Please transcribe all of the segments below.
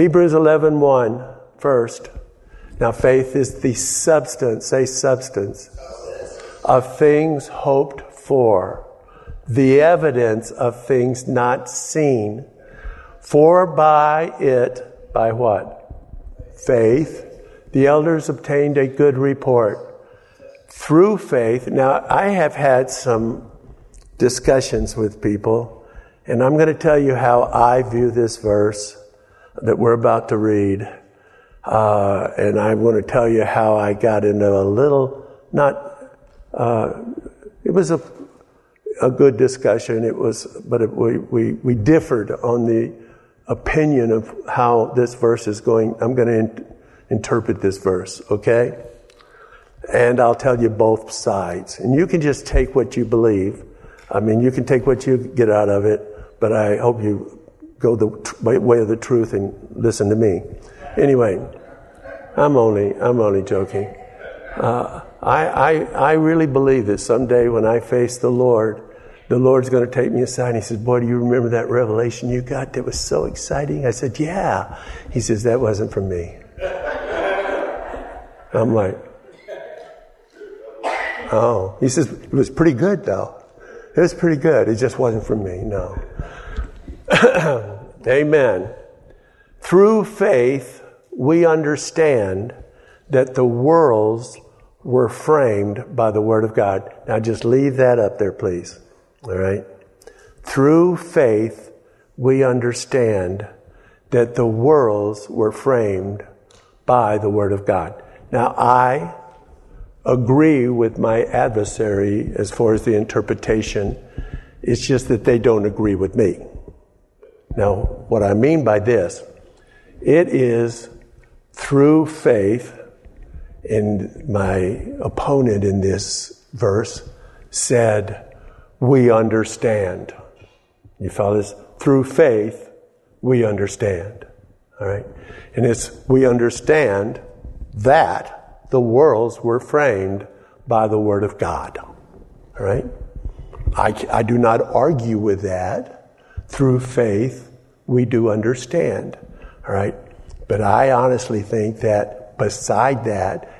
Hebrews 11 1 first. Now, faith is the substance, say substance, of things hoped for, the evidence of things not seen. For by it, by what? Faith, the elders obtained a good report. Through faith, now I have had some discussions with people, and I'm going to tell you how I view this verse that we're about to read. Uh, and I'm going to tell you how I got into a little, not, uh, it was a, a good discussion. It was, but it, we, we, we differed on the opinion of how this verse is going. I'm going to in, interpret this verse, okay? And I'll tell you both sides. And you can just take what you believe. I mean, you can take what you get out of it, but I hope you go the way of the truth and listen to me. Anyway, I'm only, I'm only joking. Uh, I, I, I really believe that someday when I face the Lord, the Lord's going to take me aside. And he says, Boy, do you remember that revelation you got that was so exciting? I said, Yeah. He says, That wasn't from me. I'm like, Oh. He says, It was pretty good, though. It was pretty good. It just wasn't from me. No. Amen. Through faith, we understand that the worlds were framed by the Word of God. Now just leave that up there, please. All right? Through faith, we understand that the worlds were framed by the Word of God. Now I agree with my adversary as far as the interpretation. It's just that they don't agree with me. Now, what I mean by this, it is through faith, and my opponent in this verse said, We understand. You follow this? Through faith, we understand. All right? And it's, we understand that the worlds were framed by the Word of God. All right? I, I do not argue with that. Through faith, we do understand. All right? But I honestly think that beside that,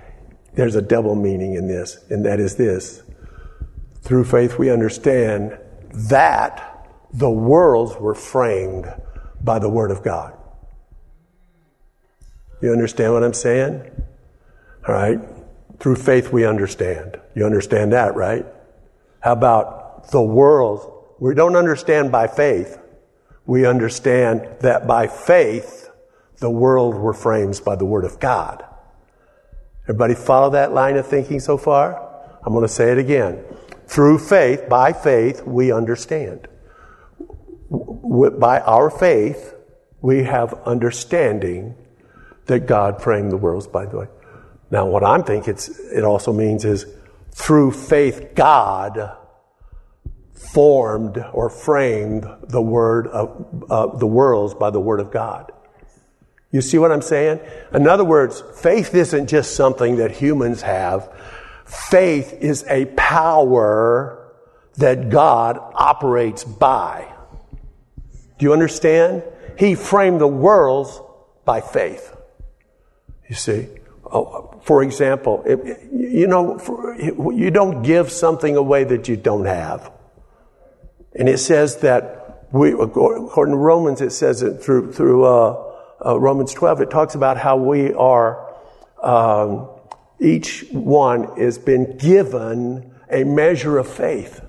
there's a double meaning in this, and that is this. Through faith, we understand that the worlds were framed by the Word of God. You understand what I'm saying? All right? Through faith, we understand. You understand that, right? How about the world? We don't understand by faith. We understand that by faith, the world were framed by the Word of God. Everybody follow that line of thinking so far? I'm going to say it again. Through faith, by faith, we understand. By our faith, we have understanding that God framed the worlds, by the way. Now, what I'm thinking it also means is through faith, God formed or framed the word of uh, the worlds by the word of God. You see what I'm saying? In other words, faith isn't just something that humans have. Faith is a power that God operates by. Do you understand? He framed the worlds by faith. You see? Oh, for example, you know, you don't give something away that you don't have. And it says that we, according to Romans, it says it through, through, uh, uh, Romans 12, it talks about how we are, um, each one has been given a measure of faith.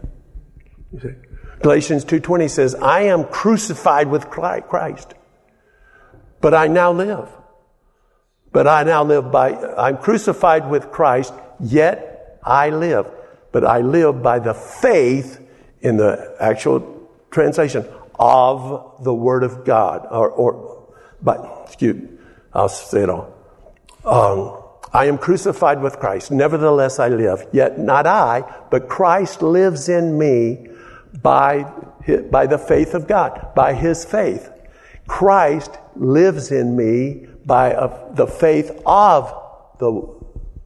Galatians 2.20 says, I am crucified with Christ, but I now live. But I now live by, I'm crucified with Christ, yet I live. But I live by the faith in the actual translation of the Word of God, or, or but, excuse, I'll say it all. Um, I am crucified with Christ. Nevertheless, I live. Yet not I, but Christ lives in me by, by the faith of God, by his faith. Christ lives in me by uh, the faith of the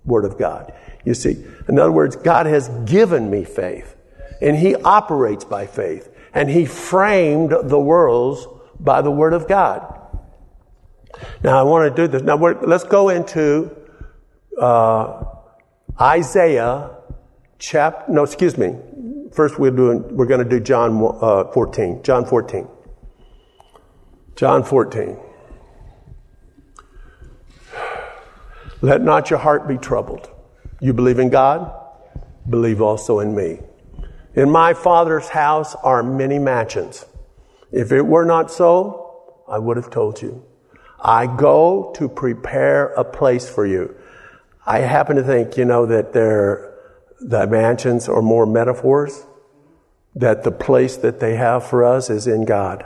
Word of God. You see, in other words, God has given me faith, and He operates by faith, and He framed the worlds by the Word of God. Now I want to do this. Now let's go into uh, Isaiah chapter. No, excuse me. First, we're doing. We're going to do John uh, 14. John 14. John 14. Let not your heart be troubled. You believe in God? Believe also in me. In my Father's house are many mansions. If it were not so, I would have told you. I go to prepare a place for you. I happen to think, you know, that there, the mansions are more metaphors, that the place that they have for us is in God.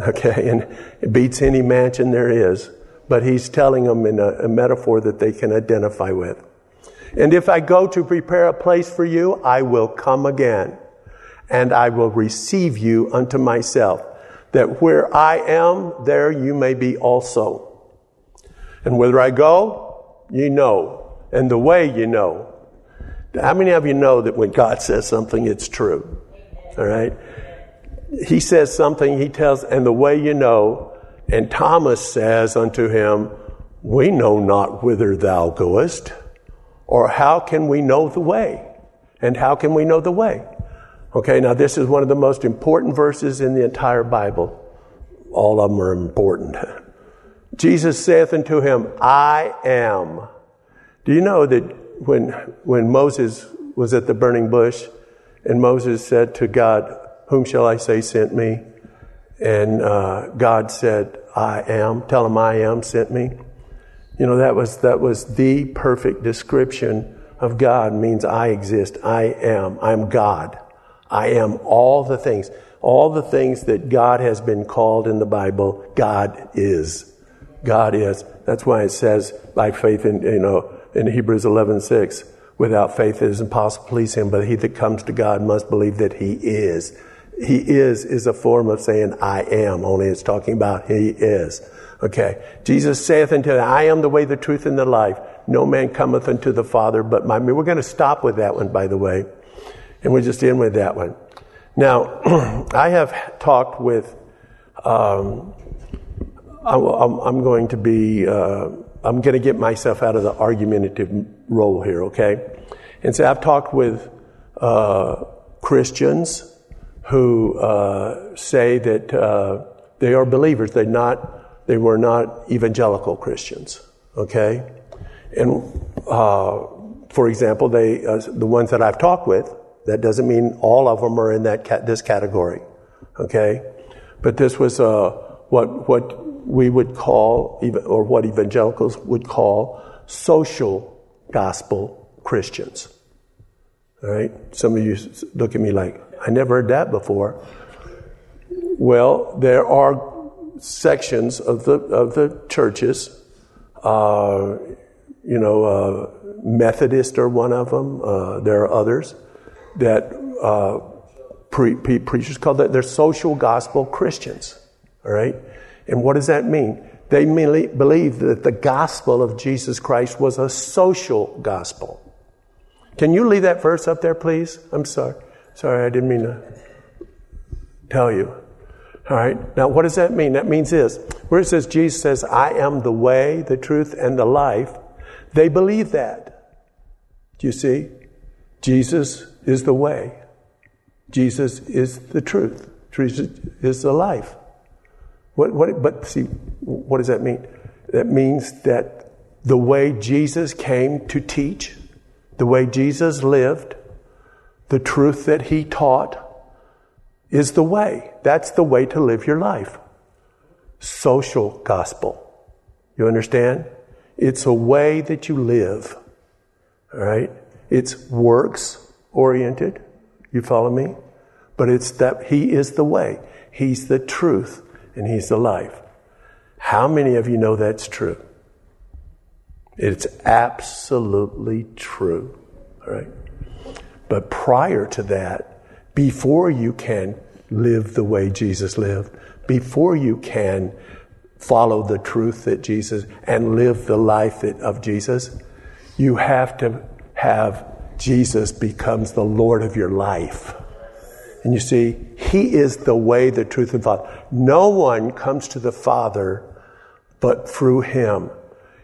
Okay, and it beats any mansion there is, but he's telling them in a, a metaphor that they can identify with. And if I go to prepare a place for you, I will come again, and I will receive you unto myself, that where I am, there you may be also. And whither I go, you know, and the way you know. How many of you know that when God says something, it's true? All right? He says something, he tells, and the way you know, and Thomas says unto him, We know not whither thou goest, or how can we know the way? And how can we know the way? Okay, now this is one of the most important verses in the entire Bible. All of them are important. Jesus saith unto him, I am. Do you know that when, when Moses was at the burning bush and Moses said to God, Whom shall I say sent me? And uh, God said, I am. Tell him I am sent me. You know, that was, that was the perfect description of God means I exist. I am. I'm God. I am all the things. All the things that God has been called in the Bible, God is. God is. That's why it says by faith in, you know, in Hebrews 11, 6, without faith it is impossible to please him, but he that comes to God must believe that he is. He is is a form of saying I am, only it's talking about he is. Okay. Jesus saith unto them, I am the way, the truth, and the life. No man cometh unto the Father but by me. We're going to stop with that one, by the way. And we're just end with that one. Now, I have talked with, um, I'm, going to be, uh, I'm going to get myself out of the argumentative role here, okay? And so I've talked with uh, Christians who uh, say that uh, they are believers. They're not, they were not evangelical Christians, okay? And uh, for example, they, uh, the ones that I've talked with, that doesn't mean all of them are in that ca- this category, okay? But this was uh, what what we would call, or what evangelicals would call, social gospel Christians. All right. Some of you look at me like I never heard that before. Well, there are sections of the of the churches. Uh, you know, uh, Methodist are one of them. Uh, there are others that uh, pre- pre- preachers call that they're social gospel Christians. All right? And what does that mean? They merely believe that the gospel of Jesus Christ was a social gospel. Can you leave that verse up there, please? I'm sorry. Sorry, I didn't mean to tell you. All right. Now, what does that mean? That means this. Where it says, Jesus says, I am the way, the truth, and the life, they believe that. Do you see? Jesus is the way. Jesus is the truth. Jesus is the life. What, what, but see, what does that mean? That means that the way Jesus came to teach, the way Jesus lived, the truth that he taught is the way. That's the way to live your life. Social gospel. You understand? It's a way that you live. All right? It's works oriented. You follow me? But it's that He is the way. He's the truth and He's the life. How many of you know that's true? It's absolutely true. All right? But prior to that, before you can live the way Jesus lived, before you can follow the truth that Jesus and live the life that, of Jesus, you have to have Jesus becomes the Lord of your life. And you see, He is the way, the truth, and Father. No one comes to the Father but through him.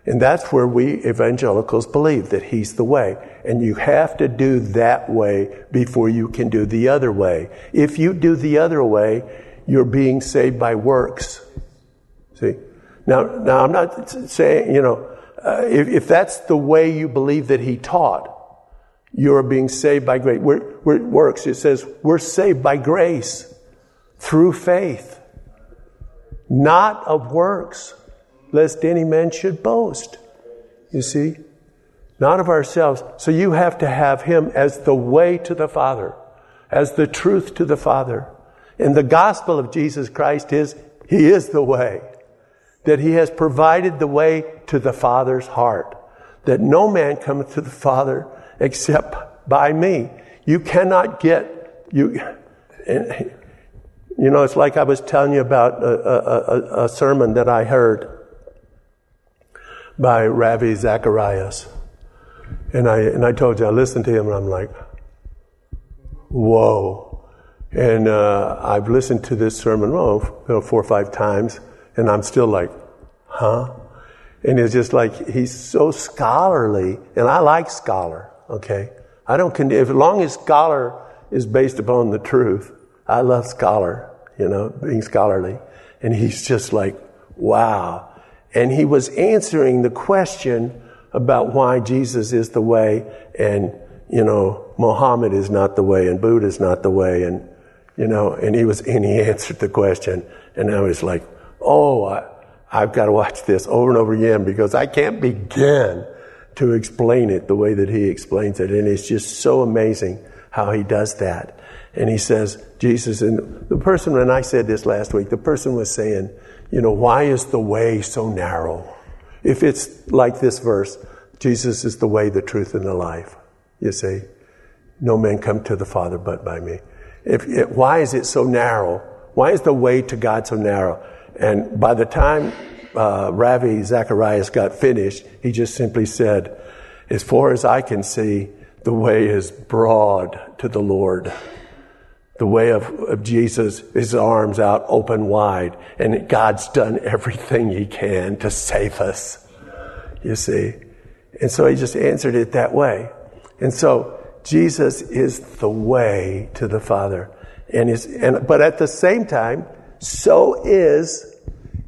And that's where we evangelicals believe that he's the way. And you have to do that way before you can do the other way. If you do the other way, you're being saved by works. See? Now, now I'm not saying, you know, uh, if, if, that's the way you believe that he taught, you're being saved by grace. We're, we're, works. It says we're saved by grace through faith, not of works lest any man should boast. You see? Not of ourselves. So you have to have Him as the way to the Father, as the truth to the Father. And the gospel of Jesus Christ is He is the way. That He has provided the way to the Father's heart. That no man cometh to the Father except by me. You cannot get, you, you know, it's like I was telling you about a, a, a sermon that I heard by Ravi Zacharias. And I, and I told you, I listened to him and I'm like, whoa. And uh, I've listened to this sermon, oh, you know, four or five times, and I'm still like, huh? And it's just like, he's so scholarly, and I like scholar, okay? I don't, con- as long as scholar is based upon the truth, I love scholar, you know, being scholarly. And he's just like, wow. And he was answering the question about why Jesus is the way and, you know, Muhammad is not the way and Buddha is not the way. And, you know, and he was, and he answered the question. And I was like, oh, I, I've got to watch this over and over again because I can't begin to explain it the way that he explains it. And it's just so amazing how he does that. And he says, Jesus, and the person, and I said this last week, the person was saying, you know, why is the way so narrow? If it's like this verse, Jesus is the way, the truth, and the life. You see, no man come to the Father but by me. If it, why is it so narrow? Why is the way to God so narrow? And by the time uh, Ravi Zacharias got finished, he just simply said, "As far as I can see, the way is broad to the Lord." The way of, of Jesus, his arms out open wide, and God's done everything he can to save us. You see? And so he just answered it that way. And so Jesus is the way to the Father. And his, and, but at the same time, so is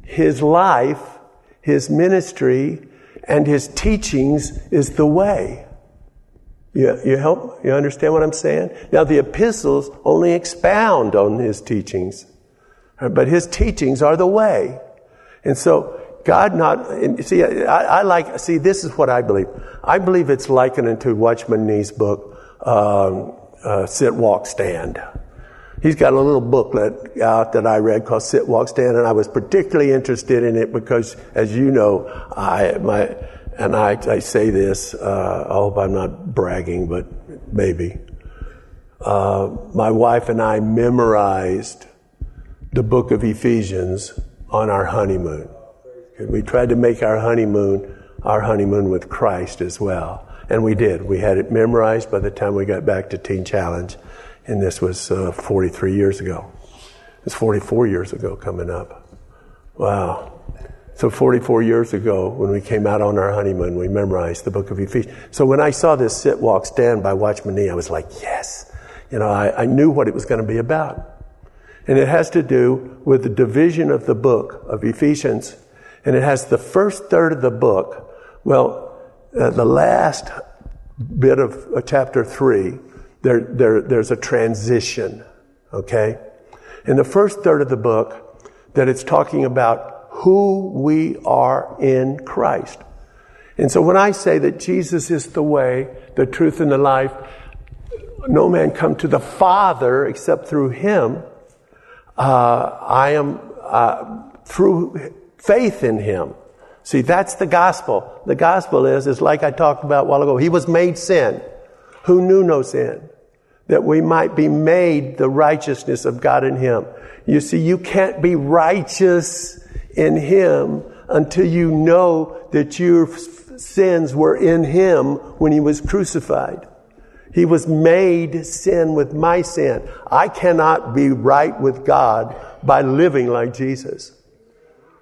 his life, his ministry, and his teachings is the way. You, you help? You understand what I'm saying? Now, the epistles only expound on his teachings, but his teachings are the way. And so, God not, see, I, I, like, see, this is what I believe. I believe it's likened into Watchman Nee's book, um, uh, Sit, Walk, Stand. He's got a little booklet out that I read called Sit, Walk, Stand, and I was particularly interested in it because, as you know, I, my, and I, I say this, uh, I hope I'm not bragging, but maybe. Uh, my wife and I memorized the book of Ephesians on our honeymoon. We tried to make our honeymoon our honeymoon with Christ as well. And we did. We had it memorized by the time we got back to Teen Challenge. And this was uh, 43 years ago. It's 44 years ago coming up. Wow. So 44 years ago, when we came out on our honeymoon, we memorized the book of Ephesians. So when I saw this sit, walk, stand by Watchman Nee, I was like, yes. You know, I, I knew what it was going to be about. And it has to do with the division of the book of Ephesians. And it has the first third of the book. Well, uh, the last bit of uh, chapter three, there, there, there's a transition. Okay? In the first third of the book, that it's talking about who we are in Christ. And so when I say that Jesus is the way, the truth, and the life, no man come to the Father except through Him. Uh, I am uh, through faith in Him. See, that's the gospel. The gospel is, is like I talked about a while ago. He was made sin, who knew no sin, that we might be made the righteousness of God in Him. You see, you can't be righteous in Him until you know that your sins were in Him when He was crucified. He was made sin with my sin. I cannot be right with God by living like Jesus.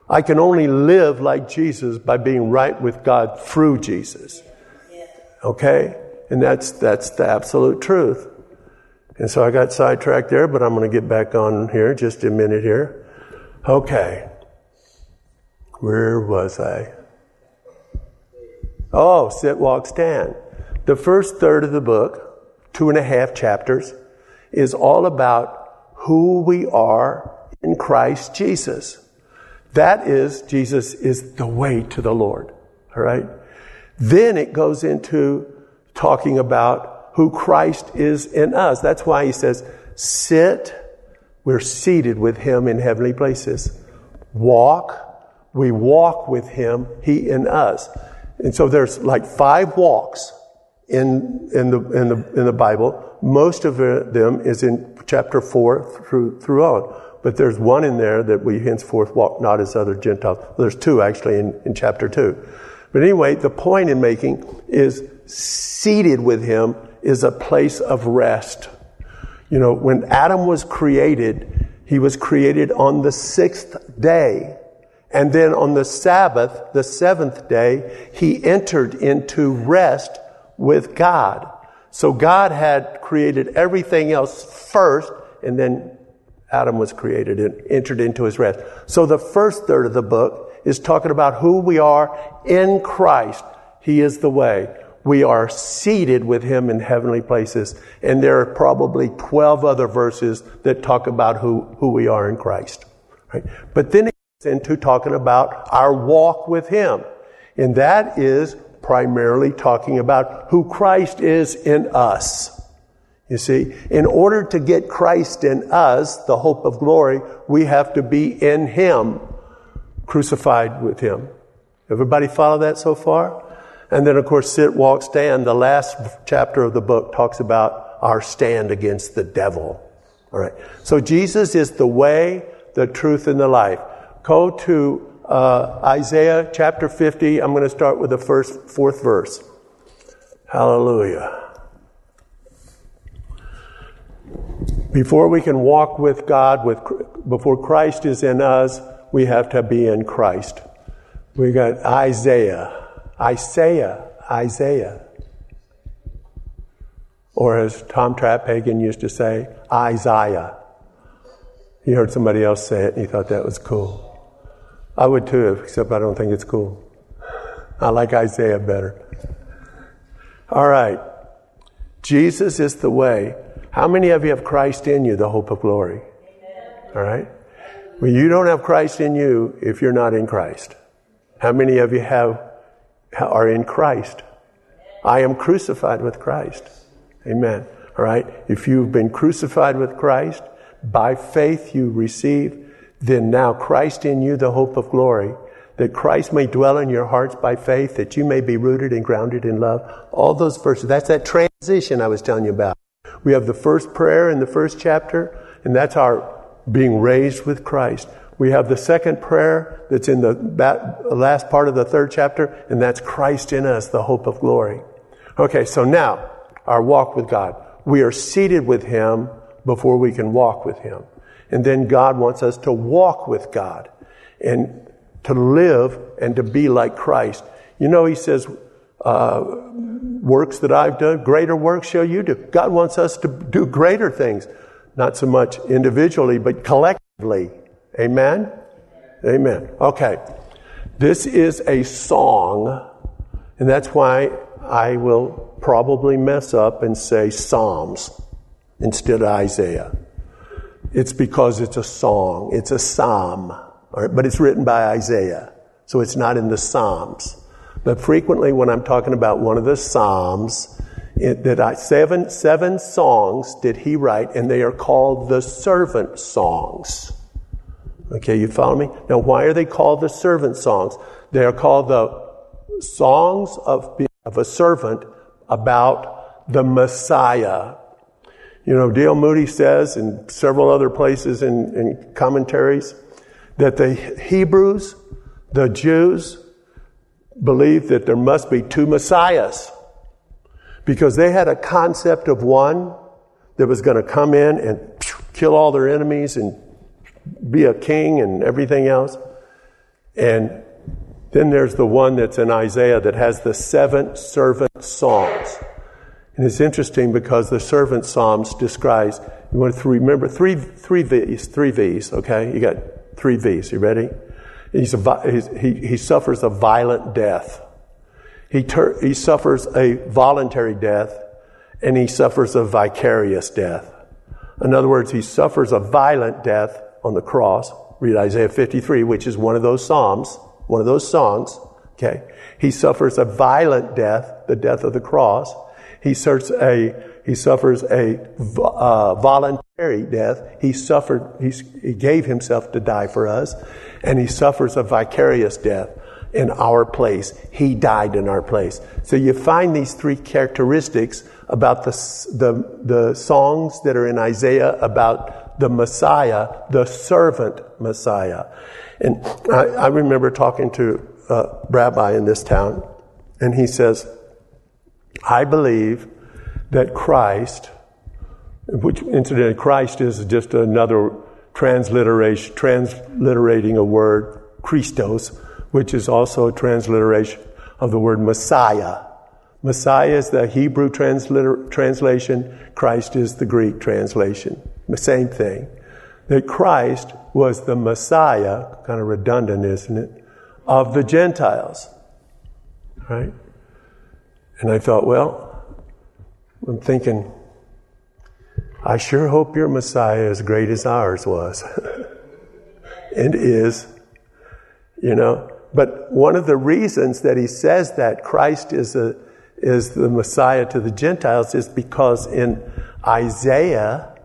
I can only live like Jesus by being right with God through Jesus. Okay? And that's, that's the absolute truth. And so I got sidetracked there, but I'm going to get back on here just a minute here. Okay. Where was I? Oh, sit, walk, stand. The first third of the book, two and a half chapters, is all about who we are in Christ Jesus. That is, Jesus is the way to the Lord. All right? Then it goes into talking about who Christ is in us. That's why he says, sit, we're seated with him in heavenly places. Walk, we walk with him, he in us. And so there's like five walks in, in, the, in, the, in the Bible. Most of them is in chapter 4 through, through on. But there's one in there that we henceforth walk not as other Gentiles. Well, there's two actually in, in chapter 2. But anyway, the point in making is seated with him is a place of rest. You know, when Adam was created, he was created on the sixth day. And then on the Sabbath, the seventh day, he entered into rest with God. So God had created everything else first, and then Adam was created and entered into his rest. So the first third of the book is talking about who we are in Christ. He is the way. We are seated with him in heavenly places. And there are probably 12 other verses that talk about who, who we are in Christ. Right? But then it gets into talking about our walk with him. And that is primarily talking about who Christ is in us. You see, in order to get Christ in us, the hope of glory, we have to be in Him, crucified with Him. Everybody follow that so far? And then, of course, sit, walk, stand. The last chapter of the book talks about our stand against the devil. All right. So Jesus is the way, the truth, and the life. Go to uh, Isaiah chapter 50. I'm going to start with the first, fourth verse. Hallelujah. Before we can walk with God, with, before Christ is in us, we have to be in Christ. We got Isaiah Isaiah, Isaiah. Or as Tom Traphagen used to say, Isaiah. He heard somebody else say it and he thought that was cool. I would too, except I don't think it's cool. I like Isaiah better. All right. Jesus is the way. How many of you have Christ in you, the hope of glory? All right. Well, you don't have Christ in you if you're not in Christ. How many of you have are in Christ. I am crucified with Christ. Amen. All right. If you've been crucified with Christ, by faith you receive, then now Christ in you, the hope of glory, that Christ may dwell in your hearts by faith, that you may be rooted and grounded in love. All those verses. That's that transition I was telling you about. We have the first prayer in the first chapter, and that's our being raised with Christ. We have the second prayer that's in the last part of the third chapter, and that's Christ in us, the hope of glory. Okay, so now, our walk with God. We are seated with Him before we can walk with Him. And then God wants us to walk with God and to live and to be like Christ. You know, He says, uh, works that I've done, greater works shall you do. God wants us to do greater things, not so much individually, but collectively. Amen? Amen. Okay. This is a song, and that's why I will probably mess up and say Psalms instead of Isaiah. It's because it's a song, it's a psalm, but it's written by Isaiah, so it's not in the Psalms. But frequently, when I'm talking about one of the Psalms, it, that I, seven, seven songs did he write, and they are called the servant songs. Okay, you follow me? Now, why are they called the servant songs? They are called the songs of, of a servant about the Messiah. You know, Dale Moody says in several other places in, in commentaries that the Hebrews, the Jews, believed that there must be two Messiahs because they had a concept of one that was going to come in and kill all their enemies and be a king and everything else. And then there's the one that's in Isaiah that has the seven servant psalms. And it's interesting because the servant psalms describes, you want to remember three, three V's, three V's, okay? You got three V's. You ready? He's a, he's, he, he suffers a violent death. He, ter- he suffers a voluntary death and he suffers a vicarious death. In other words, he suffers a violent death on the cross. Read Isaiah 53, which is one of those Psalms, one of those songs. Okay. He suffers a violent death, the death of the cross. He suffers a, he suffers a uh, voluntary death. He suffered, he gave himself to die for us. And he suffers a vicarious death in our place. He died in our place. So you find these three characteristics about the, the, the songs that are in Isaiah about the Messiah, the servant Messiah. And I, I remember talking to a rabbi in this town, and he says, I believe that Christ, which incidentally Christ is just another transliteration, transliterating a word, Christos, which is also a transliteration of the word Messiah. Messiah is the Hebrew transliter- translation, Christ is the Greek translation. The same thing. That Christ was the Messiah, kind of redundant, isn't it, of the Gentiles. Right? And I thought, well, I'm thinking, I sure hope your Messiah is great as ours was. and is. You know, but one of the reasons that he says that Christ is, a, is the Messiah to the Gentiles is because in Isaiah,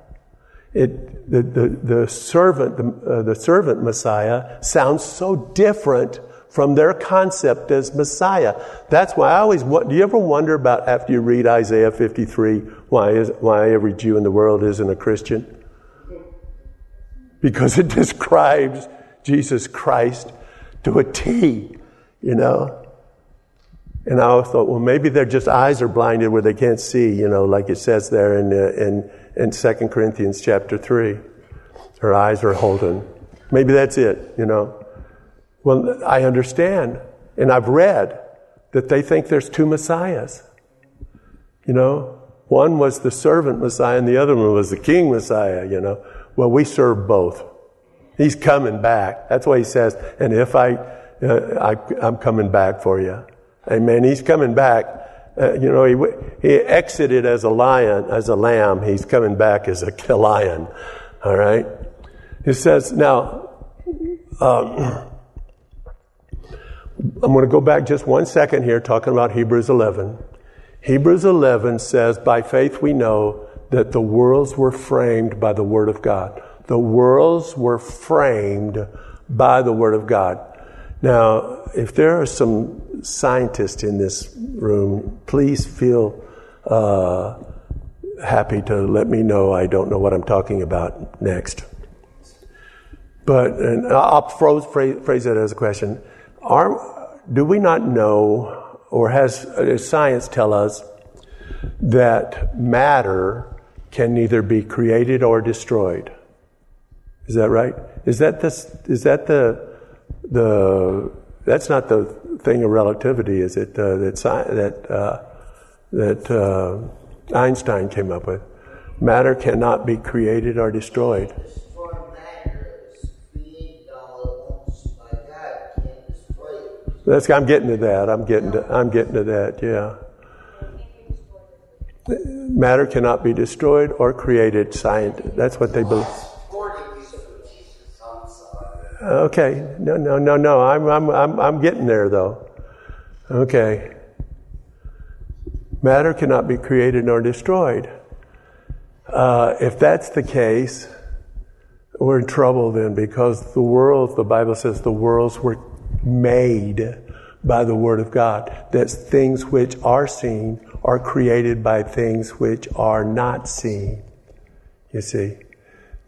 it, the, the, the servant, the, uh, the servant Messiah sounds so different from their concept as Messiah. That's why I always, do you ever wonder about after you read Isaiah 53, why, is, why every Jew in the world isn't a Christian? Because it describes Jesus Christ to a T, you know. And I always thought, well, maybe their just eyes are blinded where they can't see, you know, like it says there in, uh, in, in 2 Corinthians chapter 3. Her eyes are holden. Maybe that's it, you know. Well, I understand, and I've read that they think there's two messiahs. You know, one was the servant messiah and the other one was the king messiah, you know. Well, we serve both. He's coming back. That's why he says, and if I, uh, I am coming back for you. Amen. He's coming back. Uh, you know, he, he exited as a lion, as a lamb. He's coming back as a lion. All right. He says, now, um, I'm going to go back just one second here talking about Hebrews 11. Hebrews 11 says, by faith we know that the worlds were framed by the word of God. The worlds were framed by the Word of God. Now, if there are some scientists in this room, please feel uh, happy to let me know I don't know what I'm talking about next. But I'll phrase, it as a question: are, Do we not know, or has, has science tell us that matter can neither be created or destroyed? Is that right? Is that the, is that the, the, that's not the thing of relativity, is it? Uh, that, that, uh, that uh, Einstein came up with. Matter cannot be created or destroyed. That's, I'm getting to that. I'm getting to, I'm getting to that, yeah. Matter cannot be destroyed or created. Science, that's what they believe. Okay, no, no, no, no. I'm, I'm, I'm, I'm getting there though. Okay. Matter cannot be created nor destroyed. Uh, if that's the case, we're in trouble then because the world, the Bible says the worlds were made by the Word of God. That things which are seen are created by things which are not seen. You see?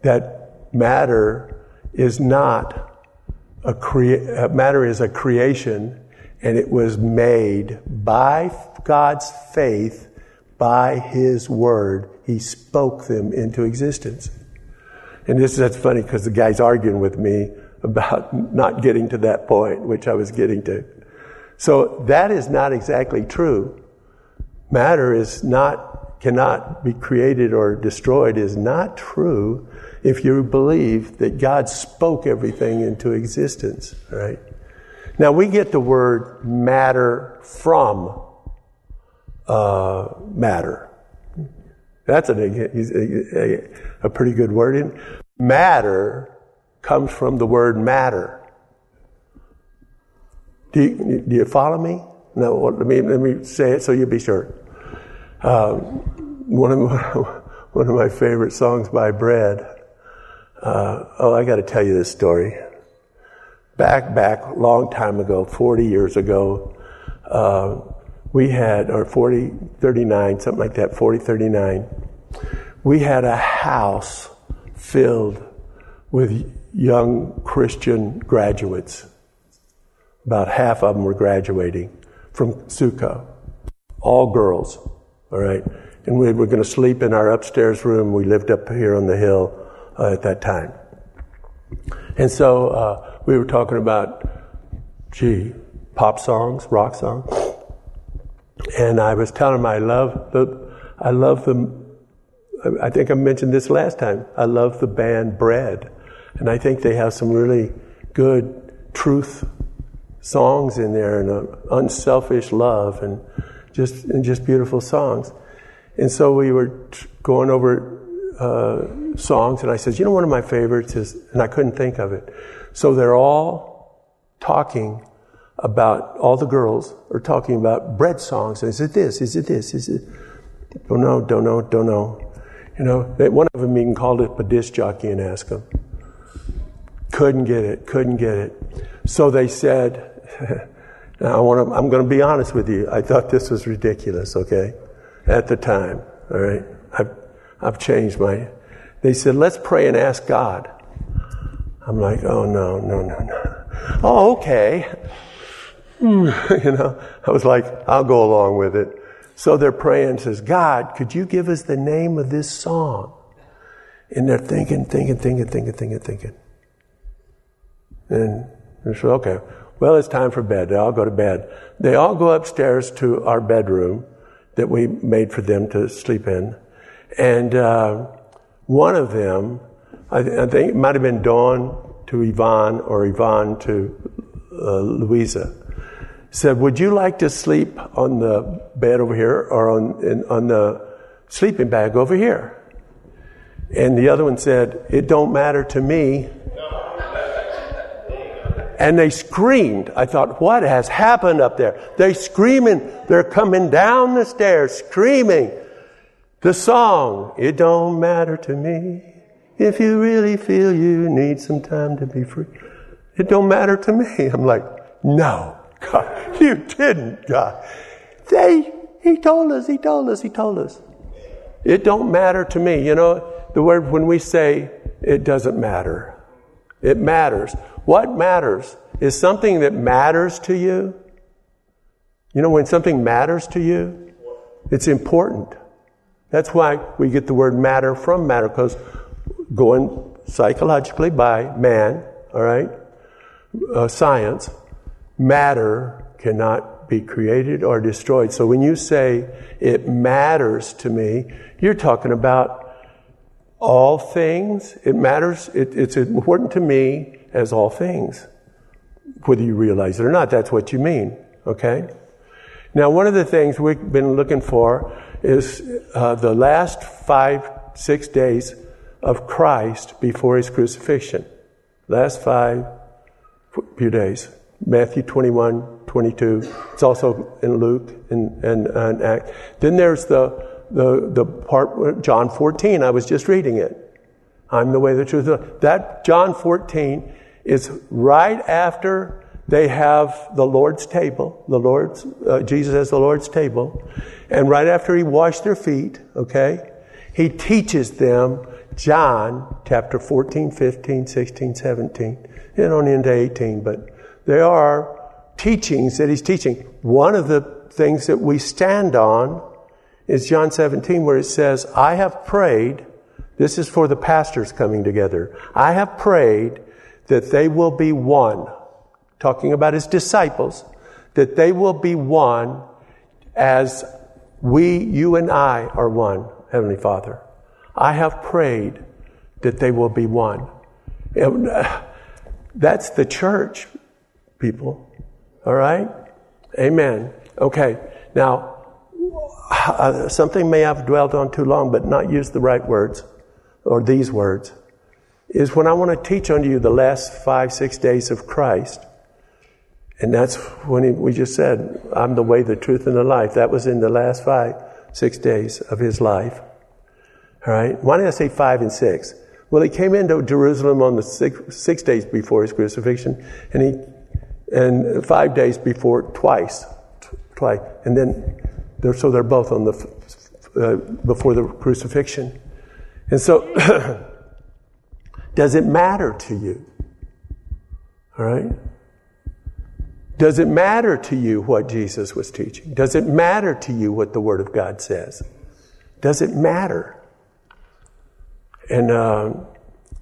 That matter is not a crea- matter is a creation and it was made by God's faith by his word he spoke them into existence and this that's funny because the guy's arguing with me about not getting to that point, which I was getting to. So that is not exactly true. Matter is not, cannot be created or destroyed is not true if you believe that God spoke everything into existence, right? Now we get the word matter from uh, matter. That's a, a, pretty good word. Matter comes from the word matter. Do you, do you follow me? No, let me, let me say it so you'll be sure. Um, one, of my, one of my favorite songs by Bread. Uh, oh, I got to tell you this story. Back, back, long time ago, 40 years ago, uh, we had, or 40, 39, something like that, 40, 39, we had a house filled with young Christian graduates. About half of them were graduating from Sukkah. All girls, all right? And we were going to sleep in our upstairs room. We lived up here on the hill uh, at that time. And so uh, we were talking about, gee, pop songs, rock songs. And I was telling them I love the, I love the, I think I mentioned this last time. I love the band Bread. And I think they have some really good truth songs in there and unselfish love and just, and just beautiful songs. And so we were going over uh, songs, and I said, You know, one of my favorites is, and I couldn't think of it. So they're all talking about, all the girls are talking about bread songs. Is it this? Is it this? Is it? Don't know, don't know, don't know. You know, one of them even called up a disc jockey and asked him. Couldn't get it, couldn't get it. So they said, I want to, I'm going to be honest with you. I thought this was ridiculous, okay? At the time, all right? I've, changed my, they said, let's pray and ask God. I'm like, oh no, no, no, no. Oh, okay. Mm, you know, I was like, I'll go along with it. So they're praying, and says, God, could you give us the name of this song? And they're thinking, thinking, thinking, thinking, thinking, thinking. And they said, okay, well, it's time for bed. They all go to bed. They all go upstairs to our bedroom that we made for them to sleep in. And uh, one of them, I, th- I, think it might have been Dawn to Yvonne or Yvonne to uh, Louisa, said, Would you like to sleep on the bed over here or on, in, on the sleeping bag over here? And the other one said, It don't matter to me and they screamed. I thought, what has happened up there? They're screaming. They're coming down the stairs screaming. The song, it don't matter to me if you really feel you need some time to be free. It don't matter to me. I'm like, no, God, you didn't, God. They, he told us, he told us, he told us. It don't matter to me. You know, the word when we say it doesn't matter, it matters. What matters is something that matters to you. You know, when something matters to you, it's important. That's why we get the word matter from matter, because going psychologically by man, all right, uh, science, matter cannot be created or destroyed. So when you say it matters to me, you're talking about all things. It matters. It, it's important to me as all things. Whether you realize it or not, that's what you mean. Okay? Now, one of the things we've been looking for is uh, the last five, six days of Christ before his crucifixion. Last five few days. Matthew 21, 22. It's also in Luke and, and, and Act. Then there's the, the, the part, John 14, I was just reading it. I'm the way, the truth. That John 14 is right after they have the Lord's table, the Lord's, uh, Jesus has the Lord's table, and right after he washed their feet, okay, he teaches them John chapter 14, 15, 16, 17, and on into 18, but there are teachings that he's teaching. One of the things that we stand on is John 17, where it says, I have prayed, this is for the pastors coming together, I have prayed that they will be one, talking about his disciples, that they will be one as we, you and I are one, Heavenly Father. I have prayed that they will be one. And, uh, that's the church, people. All right? Amen. Okay. Now, uh, something may have dwelt on too long, but not used the right words or these words is when I want to teach unto you the last five, six days of Christ. And that's when he, we just said, I'm the way, the truth, and the life. That was in the last five, six days of his life. All right? Why did I say five and six? Well, he came into Jerusalem on the six, six days before his crucifixion, and he, and five days before, twice, twice, and then, they're, so they're both on the, uh, before the crucifixion. And so, does it matter to you? All right? Does it matter to you what Jesus was teaching? Does it matter to you what the Word of God says? Does it matter? And uh,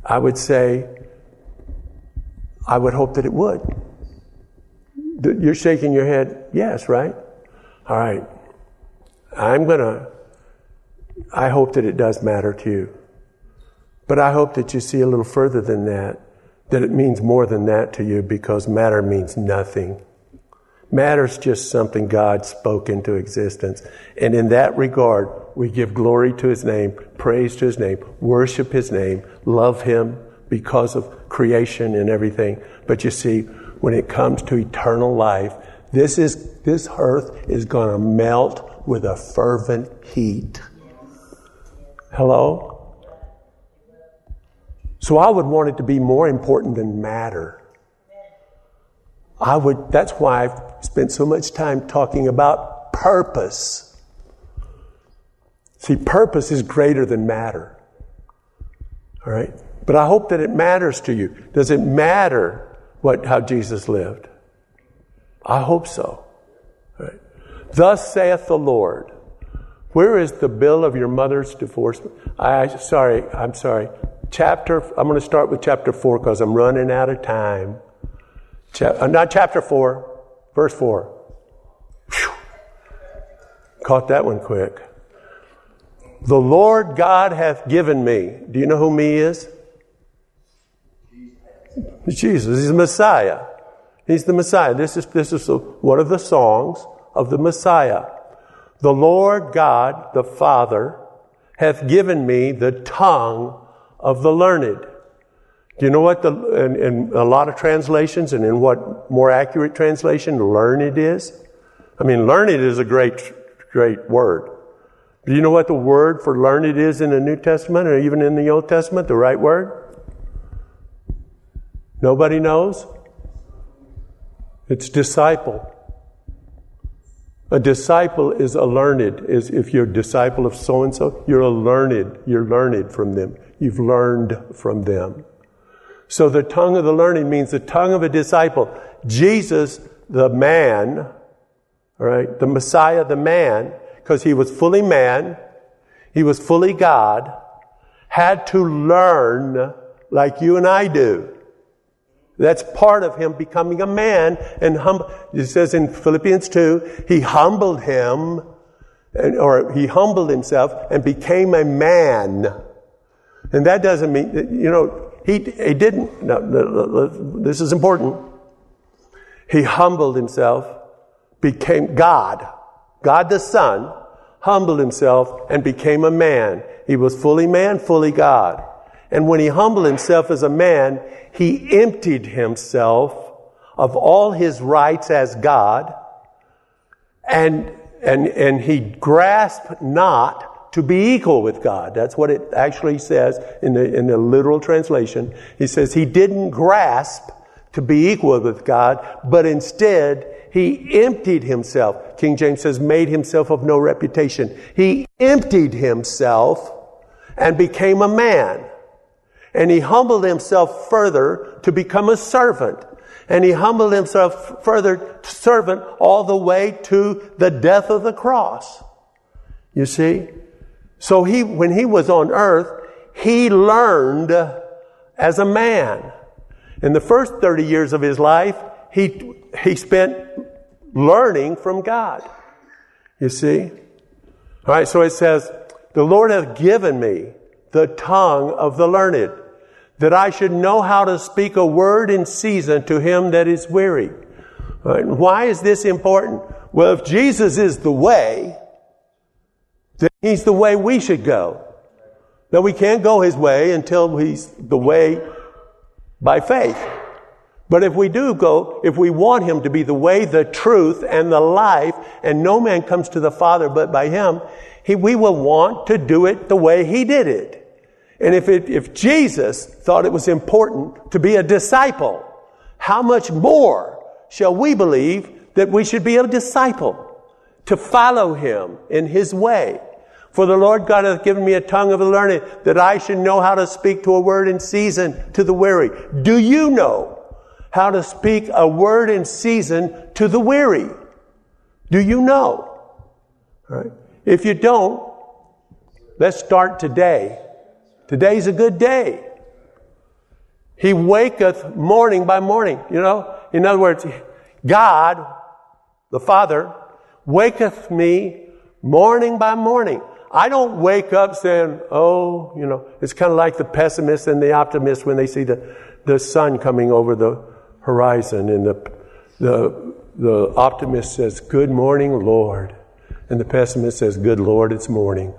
I would say, I would hope that it would. You're shaking your head, yes, right? All right. I'm going to, I hope that it does matter to you. But I hope that you see a little further than that, that it means more than that to you because matter means nothing. Matter's just something God spoke into existence. And in that regard, we give glory to His name, praise to His name, worship His name, love Him because of creation and everything. But you see, when it comes to eternal life, this is, this earth is going to melt with a fervent heat. Hello? So I would want it to be more important than matter. I would, that's why I've spent so much time talking about purpose. See, purpose is greater than matter. All right? But I hope that it matters to you. Does it matter what, how Jesus lived? I hope so. Right. Thus saith the Lord. Where is the bill of your mother's divorce? I, sorry, I'm sorry chapter, I'm going to start with chapter 4 because I'm running out of time. Cha- uh, not chapter 4, verse 4. Whew. Caught that one quick. The Lord God hath given me. Do you know who me is? Jesus. He's the Messiah. He's the Messiah. This is, this is one of the songs of the Messiah. The Lord God, the Father, hath given me the tongue of the learned. Do you know what the, in, in, a lot of translations and in what more accurate translation learned is? I mean, learned is a great, great word. Do you know what the word for learned is in the New Testament or even in the Old Testament, the right word? Nobody knows? It's disciple. A disciple is a learned. Is if you're a disciple of so and so, you're a learned. You're learned from them. You've learned from them. So the tongue of the learning means the tongue of a disciple. Jesus, the man, all right, the Messiah, the man, because he was fully man, he was fully God, had to learn like you and I do. That's part of him becoming a man and humble. It says in Philippians 2, he humbled him, or he humbled himself and became a man. And that doesn't mean, that, you know, he, he didn't, no, this is important. He humbled himself, became God, God the Son, humbled himself and became a man. He was fully man, fully God. And when he humbled himself as a man, he emptied himself of all his rights as God and, and, and he grasped not to be equal with God. That's what it actually says in the, in the literal translation. He says he didn't grasp to be equal with God, but instead he emptied himself. King James says made himself of no reputation. He emptied himself and became a man. And he humbled himself further to become a servant. And he humbled himself further, servant, all the way to the death of the cross. You see? So he, when he was on earth, he learned as a man. In the first 30 years of his life, he, he spent learning from God. You see? All right, so it says, The Lord hath given me the tongue of the learned, that I should know how to speak a word in season to him that is weary. Right, why is this important? Well, if Jesus is the way, he's the way we should go. Now, we can't go his way until he's the way by faith. But if we do go, if we want him to be the way, the truth, and the life, and no man comes to the Father but by him, he, we will want to do it the way he did it. And if, it, if Jesus thought it was important to be a disciple, how much more shall we believe that we should be a disciple to follow him in his way? For the Lord God hath given me a tongue of the learned that I should know how to speak to a word in season to the weary. Do you know how to speak a word in season to the weary? Do you know? If you don't, let's start today. Today's a good day. He waketh morning by morning. You know, in other words, God, the Father, waketh me morning by morning. I don't wake up saying, oh, you know, it's kind of like the pessimist and the optimist when they see the, the sun coming over the horizon and the, the, the optimist says, good morning, Lord. And the pessimist says, good Lord, it's morning.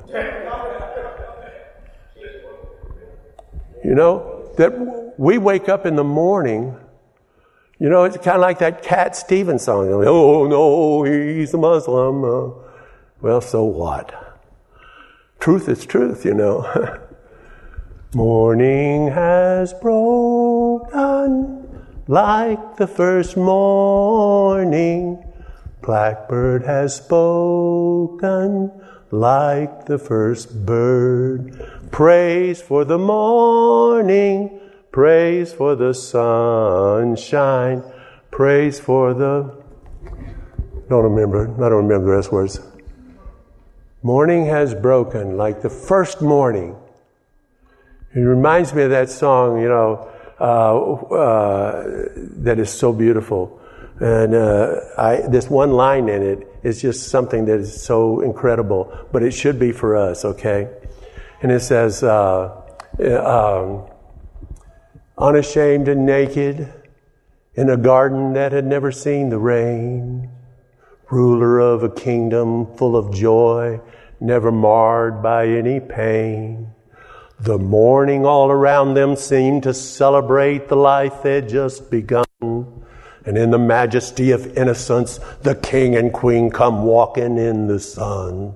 You know, that we wake up in the morning, you know, it's kind of like that Cat Stevens song. Oh, no, he's a Muslim. Uh, well, so what? Truth is truth, you know. Morning has broken like the first morning. Blackbird has spoken like the first bird. Praise for the morning, praise for the sunshine, praise for the. Don't remember. I don't remember the rest words. Morning has broken like the first morning. It reminds me of that song, you know, uh, uh, that is so beautiful. And uh, I, this one line in it is just something that is so incredible, but it should be for us, okay? And it says, uh, um, unashamed and naked in a garden that had never seen the rain, ruler of a kingdom full of joy never marred by any pain. The morning all around them seemed to celebrate the life they'd just begun. And in the majesty of innocence, the king and queen come walking in the sun.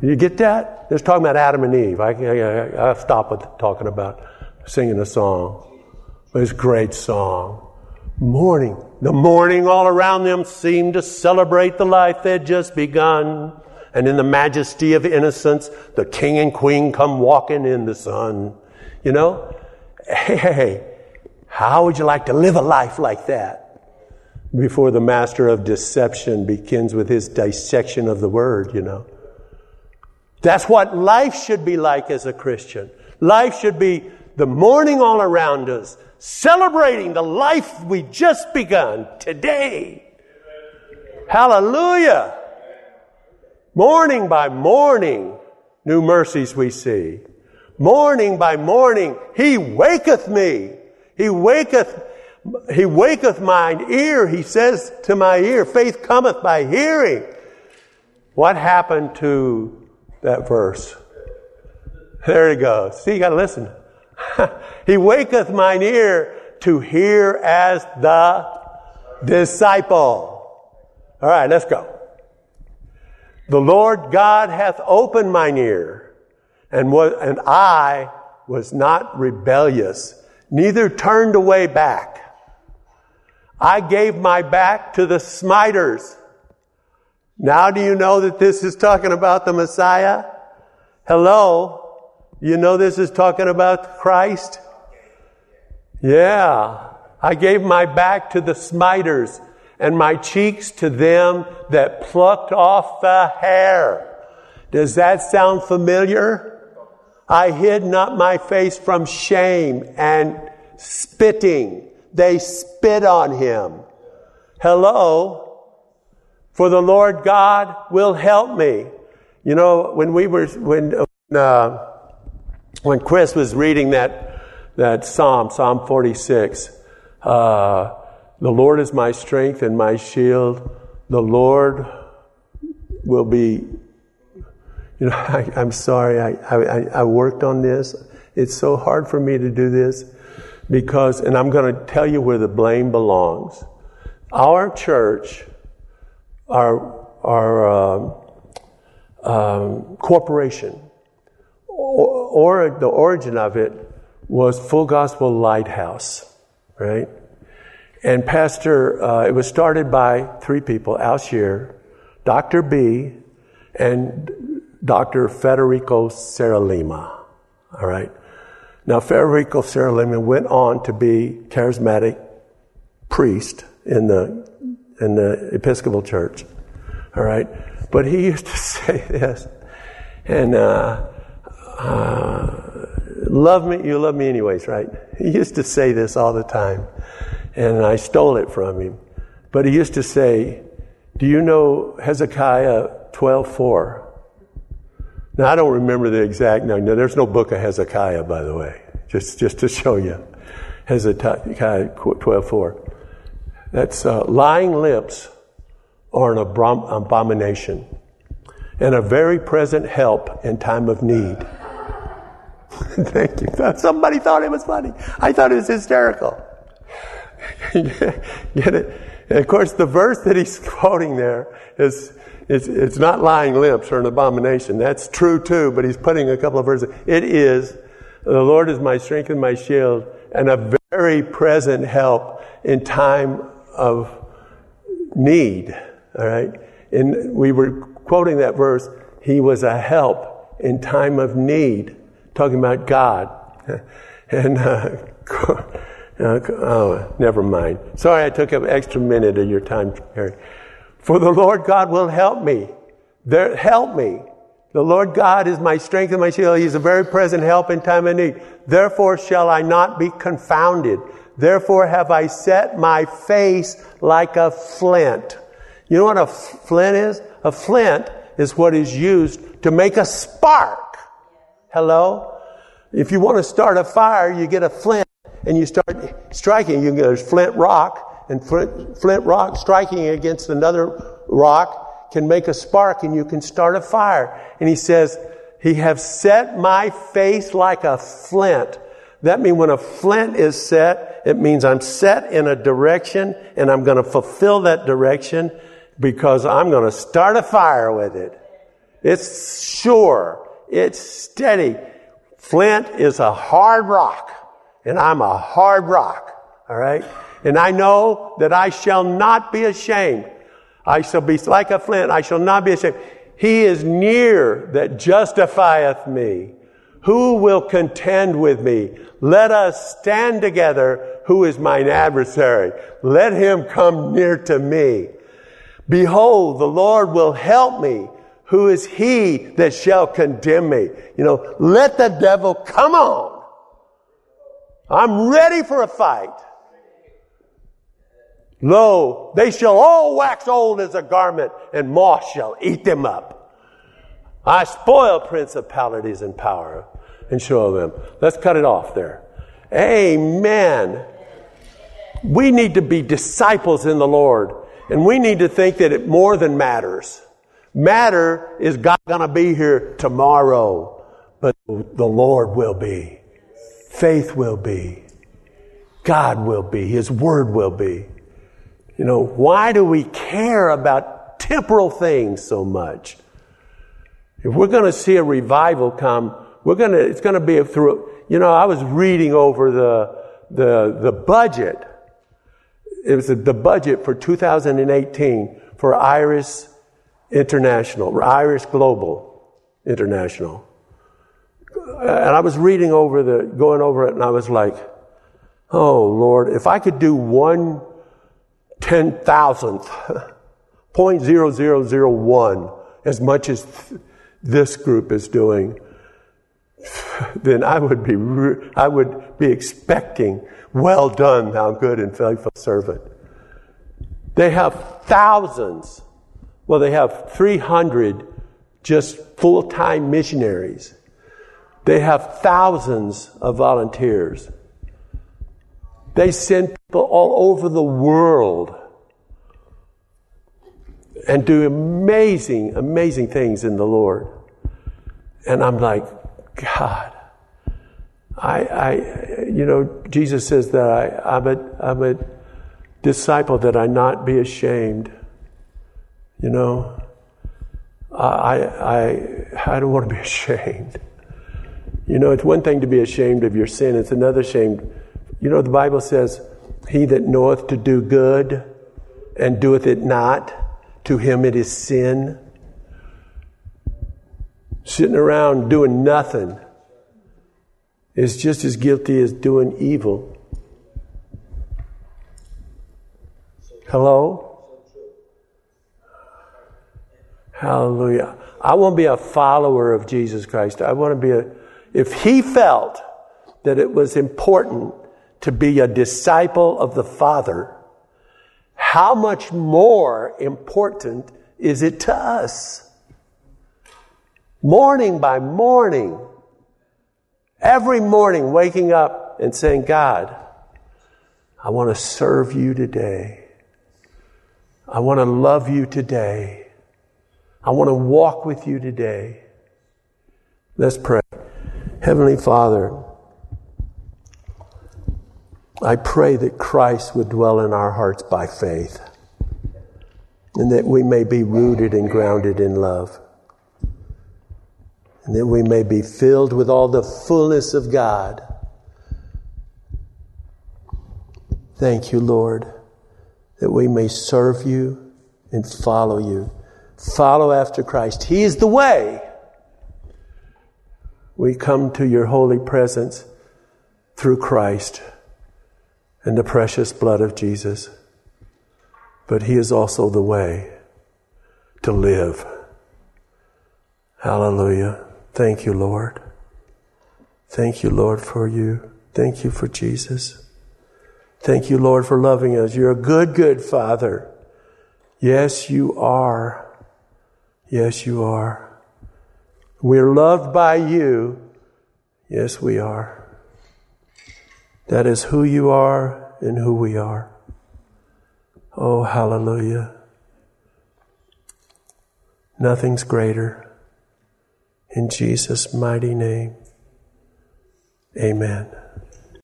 You get that? It's talking about Adam and Eve. I, I, I stop with talking about singing a song. But it's a great song. Morning. The morning all around them seemed to celebrate the life they'd just begun. And in the majesty of innocence, the king and queen come walking in the sun. You know? Hey, how would you like to live a life like that? Before the master of deception begins with his dissection of the word, you know. That's what life should be like as a Christian. Life should be the morning all around us, celebrating the life we just begun today. Hallelujah. Morning by morning, new mercies we see. Morning by morning, He waketh me. He waketh, He waketh mine ear. He says to my ear, faith cometh by hearing. What happened to that verse? There it goes. See, you gotta listen. he waketh mine ear to hear as the disciple. All right, let's go. The Lord God hath opened mine ear, and, was, and I was not rebellious, neither turned away back. I gave my back to the smiters. Now do you know that this is talking about the Messiah? Hello? You know this is talking about Christ? Yeah. I gave my back to the smiters and my cheeks to them that plucked off the hair. Does that sound familiar? I hid not my face from shame and spitting. They spit on him. Hello? For the Lord God will help me. You know, when we were, when, uh, when Chris was reading that, that Psalm, Psalm 46, uh, the Lord is my strength and my shield. The Lord will be, you know, I, am sorry, I, I, I worked on this. It's so hard for me to do this because, and I'm going to tell you where the blame belongs. Our church, our, our um, um, corporation, or, the origin of it was Full Gospel Lighthouse, right? And Pastor, uh, it was started by three people, Al Shear, Dr. B, and Dr. Federico Serralima. All right. Now, Federico Serralima went on to be charismatic priest in the, in the Episcopal Church. All right. But he used to say this, and, uh, uh, love me, you love me anyways, right? He used to say this all the time, and I stole it from him. But he used to say, do you know Hezekiah 12:4? Now I don't remember the exact no, there's no book of Hezekiah, by the way, just just to show you. Hezekiah 12:4. That's uh, lying lips are an abomination and a very present help in time of need. Thank you. Somebody thought it was funny. I thought it was hysterical. Get it? And of course, the verse that he's quoting there is it's, it's not lying lips or an abomination. That's true too, but he's putting a couple of verses. It is, the Lord is my strength and my shield, and a very present help in time of need. All right? And we were quoting that verse. He was a help in time of need, talking about God. And, uh, uh, oh, never mind. Sorry, I took an extra minute of your time, Harry. For the Lord God will help me. There, help me. The Lord God is my strength and my shield. He's a very present help in time of need. Therefore shall I not be confounded. Therefore have I set my face like a flint. You know what a flint is? A flint is what is used to make a spark. Hello? If you want to start a fire, you get a flint and you start striking, you get a flint rock, and flint, flint rock striking against another rock can make a spark and you can start a fire. And he says, He have set my face like a flint. That means when a flint is set, it means I'm set in a direction and I'm going to fulfill that direction because I'm going to start a fire with it. It's sure. It's steady. Flint is a hard rock and I'm a hard rock. All right. And I know that I shall not be ashamed. I shall be like a flint. I shall not be ashamed. He is near that justifieth me. Who will contend with me? Let us stand together. Who is mine adversary? Let him come near to me. Behold, the Lord will help me. Who is he that shall condemn me? You know, let the devil come on. I'm ready for a fight. Lo, they shall all wax old as a garment, and moth shall eat them up. I spoil principalities and power and show them. Let's cut it off there. Amen. We need to be disciples in the Lord, and we need to think that it more than matters. Matter is God going to be here tomorrow, but the Lord will be. Faith will be. God will be. His Word will be. You know, why do we care about temporal things so much? If we're going to see a revival come, we're going to, it's going to be through, you know, I was reading over the, the, the budget. It was the budget for 2018 for Iris International, Iris Global International and I was reading over the, going over it, and I was like, oh Lord, if I could do one ten thousandth, point zero zero zero one, as much as th- this group is doing, then I would be, I would be expecting, well done, thou good and faithful servant. They have thousands. Well, they have 300 just full time missionaries. They have thousands of volunteers. They send people all over the world and do amazing, amazing things in the Lord. And I'm like, God, I, I you know, Jesus says that I, I'm, a, I'm a disciple that I not be ashamed. You know, I, I, I don't want to be ashamed. You know, it's one thing to be ashamed of your sin, it's another shame. You know, the Bible says, He that knoweth to do good and doeth it not, to him it is sin. Sitting around doing nothing is just as guilty as doing evil. Hello? Hallelujah. I want to be a follower of Jesus Christ. I want to be a, if he felt that it was important to be a disciple of the Father, how much more important is it to us? Morning by morning, every morning waking up and saying, God, I want to serve you today. I want to love you today. I want to walk with you today. Let's pray. Heavenly Father, I pray that Christ would dwell in our hearts by faith and that we may be rooted and grounded in love and that we may be filled with all the fullness of God. Thank you, Lord, that we may serve you and follow you follow after Christ. He is the way. We come to your holy presence through Christ and the precious blood of Jesus. But He is also the way to live. Hallelujah. Thank you, Lord. Thank you, Lord, for you. Thank you for Jesus. Thank you, Lord, for loving us. You're a good, good Father. Yes, you are. Yes, you are. We're loved by you. Yes, we are. That is who you are and who we are. Oh, hallelujah. Nothing's greater. In Jesus' mighty name, amen.